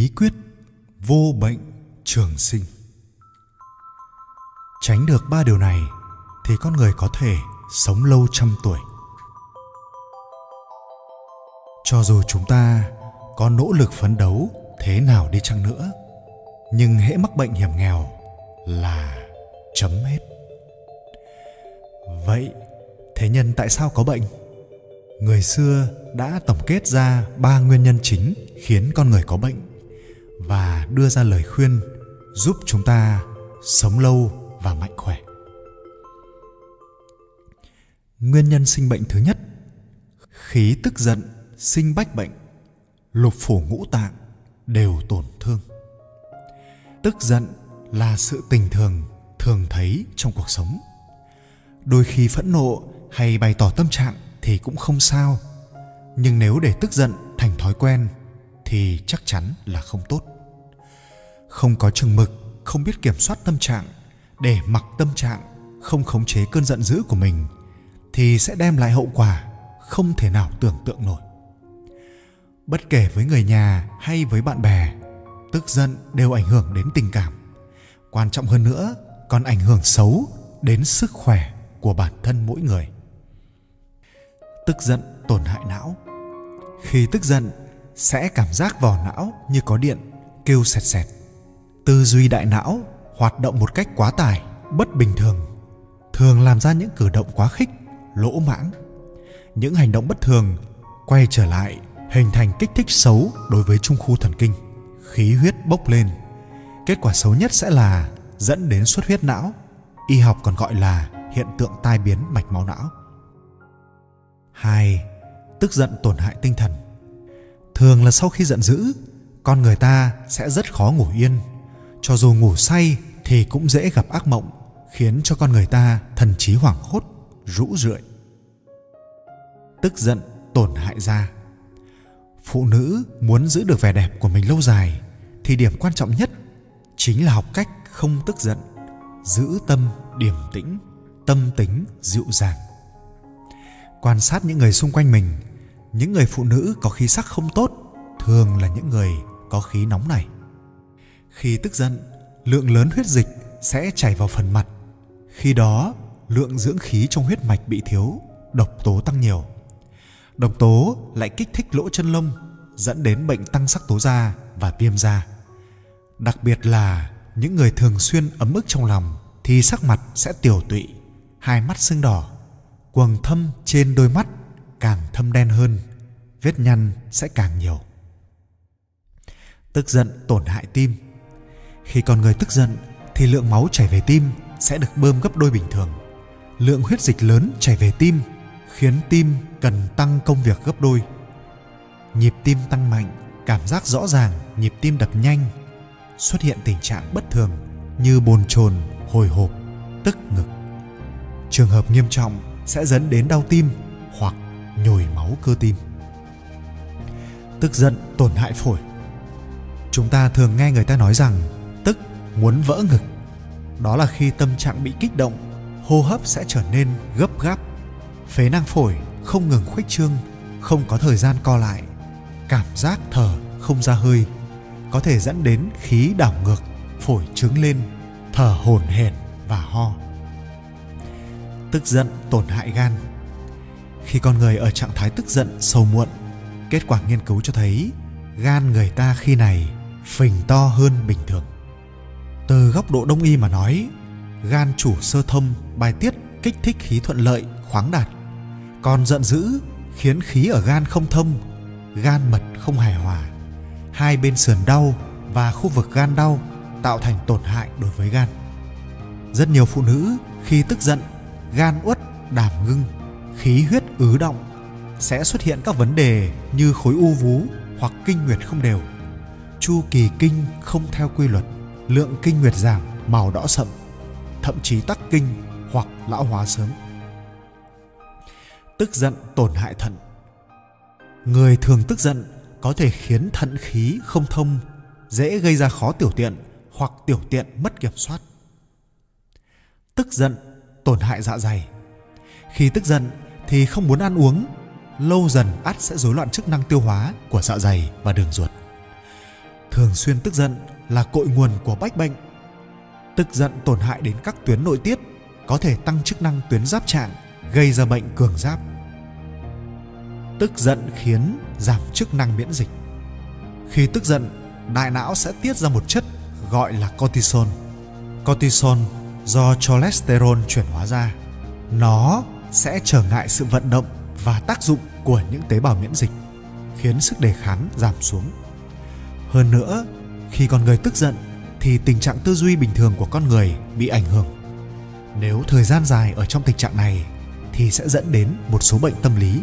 bí quyết vô bệnh trường sinh. Tránh được ba điều này thì con người có thể sống lâu trăm tuổi. Cho dù chúng ta có nỗ lực phấn đấu thế nào đi chăng nữa, nhưng hễ mắc bệnh hiểm nghèo là chấm hết. Vậy thế nhân tại sao có bệnh? Người xưa đã tổng kết ra ba nguyên nhân chính khiến con người có bệnh và đưa ra lời khuyên giúp chúng ta sống lâu và mạnh khỏe. Nguyên nhân sinh bệnh thứ nhất, khí tức giận, sinh bách bệnh, lục phủ ngũ tạng đều tổn thương. Tức giận là sự tình thường thường thấy trong cuộc sống. Đôi khi phẫn nộ hay bày tỏ tâm trạng thì cũng không sao, nhưng nếu để tức giận thành thói quen thì chắc chắn là không tốt không có chừng mực, không biết kiểm soát tâm trạng, để mặc tâm trạng, không khống chế cơn giận dữ của mình, thì sẽ đem lại hậu quả không thể nào tưởng tượng nổi. Bất kể với người nhà hay với bạn bè, tức giận đều ảnh hưởng đến tình cảm. Quan trọng hơn nữa, còn ảnh hưởng xấu đến sức khỏe của bản thân mỗi người. Tức giận tổn hại não. Khi tức giận, sẽ cảm giác vỏ não như có điện kêu sẹt sẹt tư duy đại não hoạt động một cách quá tải bất bình thường thường làm ra những cử động quá khích lỗ mãng những hành động bất thường quay trở lại hình thành kích thích xấu đối với trung khu thần kinh khí huyết bốc lên kết quả xấu nhất sẽ là dẫn đến xuất huyết não y học còn gọi là hiện tượng tai biến mạch máu não 2. Tức giận tổn hại tinh thần Thường là sau khi giận dữ, con người ta sẽ rất khó ngủ yên. Cho dù ngủ say thì cũng dễ gặp ác mộng, khiến cho con người ta thần trí hoảng hốt, rũ rượi. Tức giận tổn hại da. Phụ nữ muốn giữ được vẻ đẹp của mình lâu dài thì điểm quan trọng nhất chính là học cách không tức giận, giữ tâm điềm tĩnh, tâm tính dịu dàng. Quan sát những người xung quanh mình những người phụ nữ có khí sắc không tốt thường là những người có khí nóng này khi tức giận, lượng lớn huyết dịch sẽ chảy vào phần mặt. Khi đó, lượng dưỡng khí trong huyết mạch bị thiếu, độc tố tăng nhiều. Độc tố lại kích thích lỗ chân lông, dẫn đến bệnh tăng sắc tố da và viêm da. Đặc biệt là những người thường xuyên ấm ức trong lòng thì sắc mặt sẽ tiểu tụy, hai mắt sưng đỏ, quầng thâm trên đôi mắt càng thâm đen hơn, vết nhăn sẽ càng nhiều. Tức giận tổn hại tim khi con người tức giận, thì lượng máu chảy về tim sẽ được bơm gấp đôi bình thường lượng huyết dịch lớn chảy về tim, khiến tim cần tăng công việc gấp đôi nhịp tim tăng mạnh, cảm giác rõ ràng, nhịp tim đập nhanh, xuất hiện tình trạng bất thường như bồn chồn, hồi hộp, tức ngực trường hợp nghiêm trọng sẽ dẫn đến đau tim hoặc nhồi máu cơ tim. Tức giận, tổn hại phổi. Chúng ta thường nghe người ta nói rằng muốn vỡ ngực. Đó là khi tâm trạng bị kích động, hô hấp sẽ trở nên gấp gáp, phế nang phổi không ngừng khuếch trương, không có thời gian co lại, cảm giác thở không ra hơi, có thể dẫn đến khí đảo ngược, phổi trứng lên, thở hổn hển và ho. Tức giận tổn hại gan. Khi con người ở trạng thái tức giận sầu muộn kết quả nghiên cứu cho thấy gan người ta khi này phình to hơn bình thường từ góc độ đông y mà nói gan chủ sơ thông bài tiết kích thích khí thuận lợi khoáng đạt. Còn giận dữ khiến khí ở gan không thông gan mật không hài hòa. Hai bên sườn đau và khu vực gan đau tạo thành tổn hại đối với gan. Rất nhiều phụ nữ khi tức giận gan uất, đảm ngưng, khí huyết ứ động sẽ xuất hiện các vấn đề như khối u vú hoặc kinh nguyệt không đều, chu kỳ kinh không theo quy luật, lượng kinh nguyệt giảm, màu đỏ sậm, thậm chí tắc kinh hoặc lão hóa sớm. Tức giận tổn hại thận. Người thường tức giận có thể khiến thận khí không thông, dễ gây ra khó tiểu tiện hoặc tiểu tiện mất kiểm soát. Tức giận tổn hại dạ dày. Khi tức giận thì không muốn ăn uống, lâu dần ắt sẽ rối loạn chức năng tiêu hóa của dạ dày và đường ruột. thường xuyên tức giận là cội nguồn của bách bệnh tức giận tổn hại đến các tuyến nội tiết, có thể tăng chức năng tuyến giáp trạng gây ra bệnh cường giáp. Tức giận khiến giảm chức năng miễn dịch. Khi tức giận, đại não sẽ tiết ra một chất gọi là cortisol cortisol do cholesterol chuyển hóa ra. Nó sẽ trở ngại sự vận động và tác dụng của những tế bào miễn dịch, khiến sức đề kháng giảm xuống. Hơn nữa khi con người tức giận, thì tình trạng tư duy bình thường của con người bị ảnh hưởng. Nếu thời gian dài ở trong tình trạng này, thì sẽ dẫn đến một số bệnh tâm lý,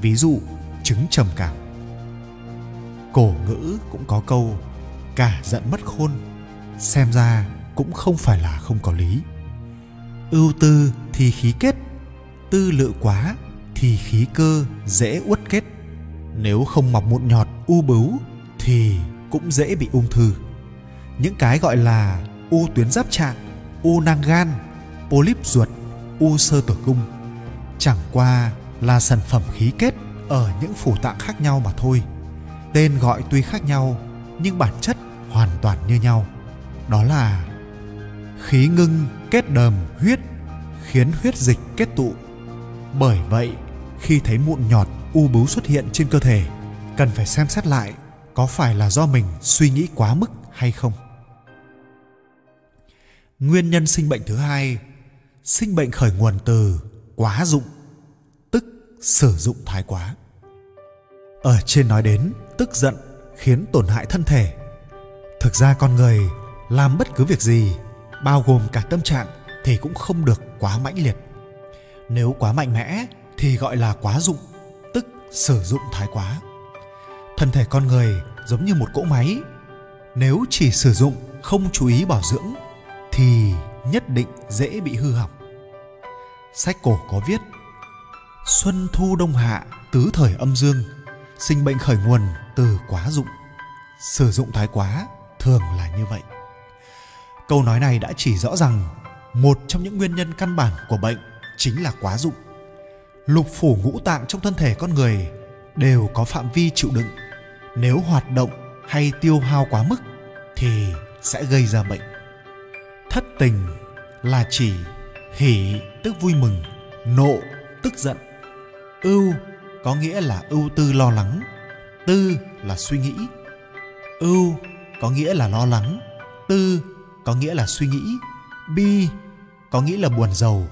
ví dụ chứng trầm cảm. Cổ ngữ cũng có câu, cả giận mất khôn xem ra cũng không phải là không có lý. Ưu tư thì khí kết, tư lự quá thì khí cơ dễ uất kết. Nếu không mọc mụn nhọt u bướu thì cũng dễ bị ung thư. Những cái gọi là u tuyến giáp trạng, u nang gan, polyp ruột, u sơ tử cung, chẳng qua là sản phẩm khí kết ở những phủ tạng khác nhau mà thôi. Tên gọi tuy khác nhau, nhưng bản chất hoàn toàn như nhau. Đó là khí ngưng kết đờm huyết, khiến huyết dịch kết tụ. Bởi vậy, khi thấy mụn nhọt, u bướu xuất hiện trên cơ thể, cần phải xem xét lại có phải là do mình suy nghĩ quá mức hay không? Nguyên nhân sinh bệnh thứ hai, sinh bệnh khởi nguồn từ quá dụng, tức sử dụng thái quá. Ở trên nói đến tức giận khiến tổn hại thân thể, thực ra con người làm bất cứ việc gì, bao gồm cả tâm trạng thì cũng không được quá mãnh liệt. Nếu quá mạnh mẽ thì gọi là quá dụng, tức sử dụng thái quá thân thể con người giống như một cỗ máy. Nếu chỉ sử dụng, không chú ý bảo dưỡng, thì nhất định dễ bị hư hỏng. Sách cổ có viết, xuân thu đông hạ, tứ thời âm dương, sinh bệnh khởi nguồn từ quá dụng. Sử dụng thái quá thường là như vậy. Câu nói này đã chỉ rõ rằng một trong những nguyên nhân căn bản của bệnh chính là quá dụng. Lục phủ ngũ tạng trong thân thể con người đều có phạm vi chịu đựng. Nếu hoạt động hay tiêu hao quá mức thì sẽ gây ra bệnh. Thất tình là chỉ hỉ tức vui mừng, nộ tức giận. Ưu có nghĩa là ưu tư lo lắng, tư là suy nghĩ. Ưu có nghĩa là lo lắng, tư có nghĩa là suy nghĩ. Bi có nghĩa là buồn giàu,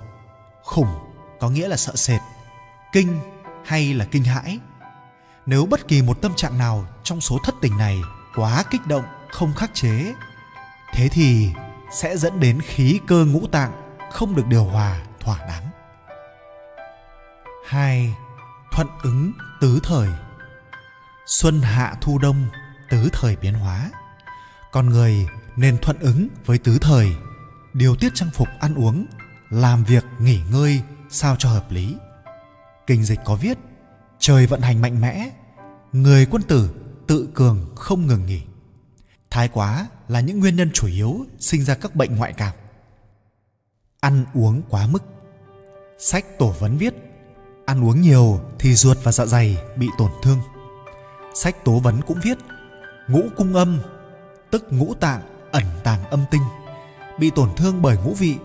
khủng có nghĩa là sợ sệt, kinh hay là kinh hãi nếu bất kỳ một tâm trạng nào trong số thất tình này quá kích động, không khắc chế, thế thì sẽ dẫn đến khí cơ ngũ tạng không được điều hòa, thỏa đáng. Hai, thuận ứng tứ thời. Xuân hạ thu đông, tứ thời biến hóa. Con người nên thuận ứng với tứ thời, điều tiết trang phục ăn uống, làm việc, nghỉ ngơi sao cho hợp lý. Kinh dịch có viết, trời vận hành mạnh mẽ người quân tử tự cường không ngừng nghỉ. Thái quá là những nguyên nhân chủ yếu sinh ra các bệnh ngoại cảm. Ăn uống quá mức. Sách tổ vấn viết, ăn uống nhiều thì ruột và dạ dày bị tổn thương. Sách tố vấn cũng viết, ngũ cung âm, tức ngũ tạng, ẩn tàng âm tinh, bị tổn thương bởi ngũ vị.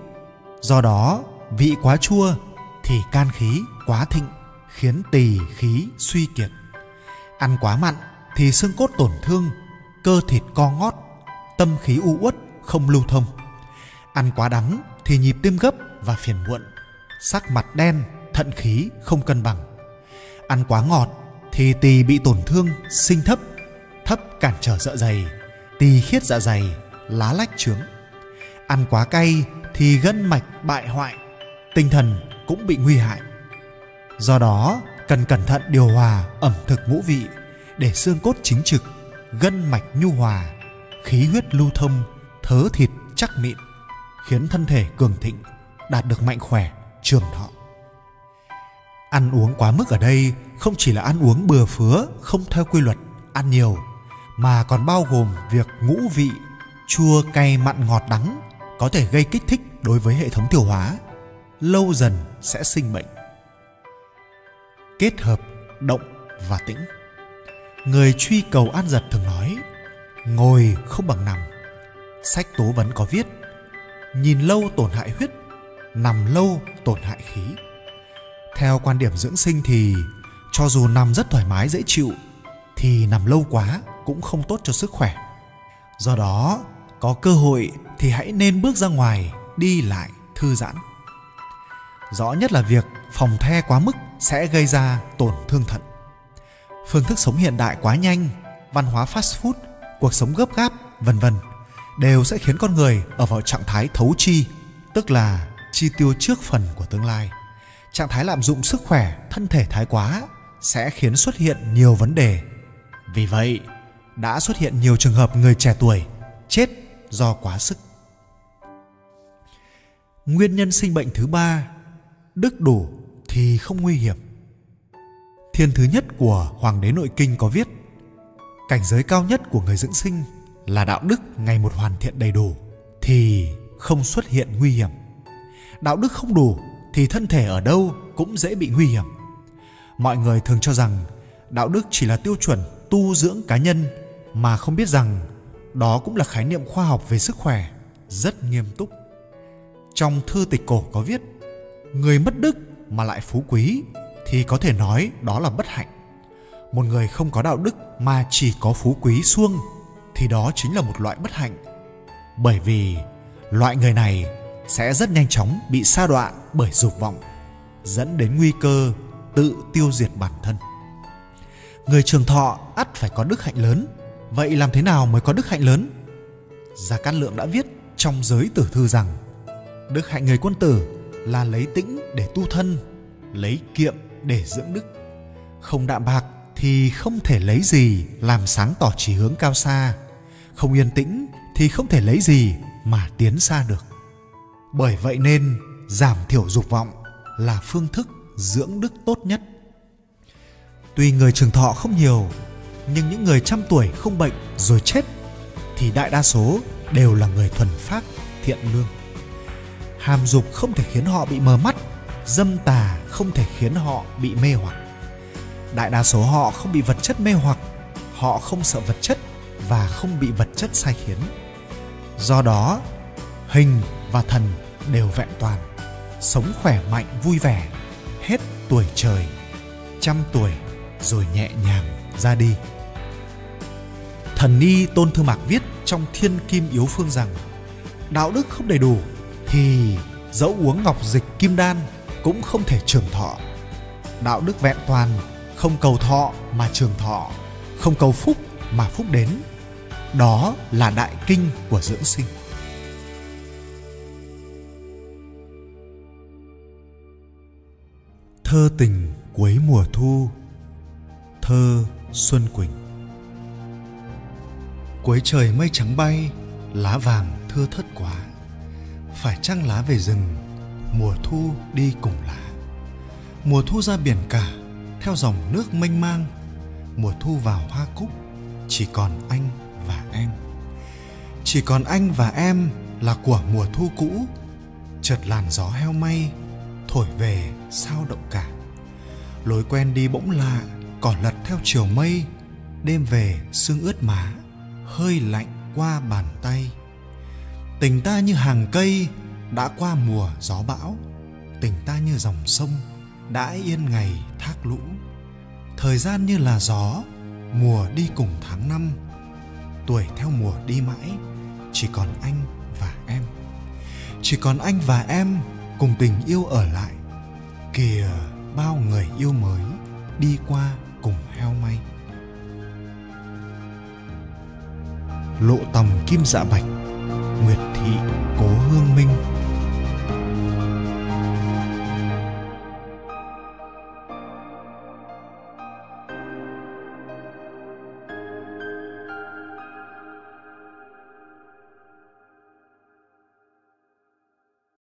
Do đó, vị quá chua thì can khí quá thịnh, khiến tỳ khí suy kiệt ăn quá mặn thì xương cốt tổn thương, cơ thịt co ngót, tâm khí u uất không lưu thông. Ăn quá đắng thì nhịp tim gấp và phiền muộn, sắc mặt đen, thận khí không cân bằng. Ăn quá ngọt thì tỳ bị tổn thương, sinh thấp thấp cản trở dạ dày, tỳ khiết dạ dày, lá lách trướng. Ăn quá cay thì gân mạch bại hoại, tinh thần cũng bị nguy hại. Do đó cần cẩn thận điều hòa ẩm thực ngũ vị để xương cốt chính trực, gân mạch nhu hòa, khí huyết lưu thông, thớ thịt chắc mịn, khiến thân thể cường thịnh, đạt được mạnh khỏe, trường thọ. Ăn uống quá mức ở đây không chỉ là ăn uống bừa phứa, không theo quy luật, ăn nhiều, mà còn bao gồm việc ngũ vị, chua, cay, mặn, ngọt, đắng có thể gây kích thích đối với hệ thống tiêu hóa, lâu dần sẽ sinh bệnh kết hợp động và tĩnh. Người truy cầu an giật thường nói, ngồi không bằng nằm. Sách tố vấn có viết, nhìn lâu tổn hại huyết, nằm lâu tổn hại khí. Theo quan điểm dưỡng sinh thì, cho dù nằm rất thoải mái, dễ chịu, thì nằm lâu quá cũng không tốt cho sức khỏe. Do đó, có cơ hội thì hãy nên bước ra ngoài, đi lại, thư giãn. Rõ nhất là việc phòng the quá mức sẽ gây ra tổn thương thận. Phương thức sống hiện đại quá nhanh, văn hóa fast food, cuộc sống gấp gáp, vân vân, đều sẽ khiến con người ở vào trạng thái thấu chi, tức là chi tiêu trước phần của tương lai. Trạng thái lạm dụng sức khỏe, thân thể thái quá sẽ khiến xuất hiện nhiều vấn đề. Vì vậy, đã xuất hiện nhiều trường hợp người trẻ tuổi chết do quá sức. Nguyên nhân sinh bệnh thứ ba, đức đủ thì không nguy hiểm. Thiên thứ nhất của hoàng đế nội kinh có viết, cảnh giới cao nhất của người dưỡng sinh là đạo đức ngày một hoàn thiện đầy đủ thì không xuất hiện nguy hiểm. Đạo đức không đủ thì thân thể ở đâu cũng dễ bị nguy hiểm. Mọi người thường cho rằng đạo đức chỉ là tiêu chuẩn tu dưỡng cá nhân mà không biết rằng đó cũng là khái niệm khoa học về sức khỏe rất nghiêm túc. Trong thư tịch cổ có viết, người mất đức mà lại phú quý, thì có thể nói đó là bất hạnh. Một người không có đạo đức mà chỉ có phú quý suông, thì đó chính là một loại bất hạnh. Bởi vì loại người này sẽ rất nhanh chóng bị sa đọa bởi dục vọng, dẫn đến nguy cơ tự tiêu diệt bản thân. Người trường thọ ắt phải có đức hạnh lớn, vậy làm thế nào mới có đức hạnh lớn? Gia cát lượng đã viết trong giới tử thư rằng, đức hạnh người quân tử là lấy tĩnh để tu thân, lấy kiệm để dưỡng đức. Không đạm bạc thì không thể lấy gì làm sáng tỏ chỉ hướng cao xa. Không yên tĩnh thì không thể lấy gì mà tiến xa được. Bởi vậy nên, giảm thiểu dục vọng là phương thức dưỡng đức tốt nhất. Tuy người trường thọ không nhiều, nhưng những người trăm tuổi không bệnh rồi chết, thì đại đa số đều là người thuần phác, thiện lương hàm dục không thể khiến họ bị mờ mắt, dâm tà không thể khiến họ bị mê hoặc. Đại đa số họ không bị vật chất mê hoặc, họ không sợ vật chất và không bị vật chất sai khiến. Do đó, hình và thần đều vẹn toàn, sống khỏe mạnh, vui vẻ, hết tuổi trời, trăm tuổi rồi nhẹ nhàng ra đi. Thần ni tôn thư mạc viết trong thiên kim yếu phương rằng, đạo đức không đầy đủ thì dẫu uống ngọc dịch kim đan cũng không thể trường thọ. Đạo đức vẹn toàn không cầu thọ mà trường thọ, không cầu phúc mà phúc đến. Đó là đại kinh của dưỡng sinh. Thơ tình cuối mùa thu, thơ xuân quỳnh. Cuối trời mây trắng bay, lá vàng thưa thất quá phải chăng lá về rừng, mùa thu đi cùng lá. Mùa thu ra biển cả, theo dòng nước mênh mang. Mùa thu vào hoa cúc, chỉ còn anh và em. Chỉ còn anh và em là của mùa thu cũ. Chợt làn gió heo may, thổi về sao động cả. Lối quen đi bỗng lạ, cỏ lật theo chiều mây. Đêm về sương ướt má, hơi lạnh qua bàn tay tình ta như hàng cây đã qua mùa gió bão. Tình ta như dòng sông đã yên ngày thác lũ. Thời gian như là gió, mùa đi cùng tháng năm. Tuổi theo mùa đi mãi, chỉ còn anh và em. Chỉ còn anh và em cùng tình yêu ở lại. Kìa, bao người yêu mới đi qua cùng heo may. Lộ tầm kim dạ bạch nguyệt thị cố hương minh.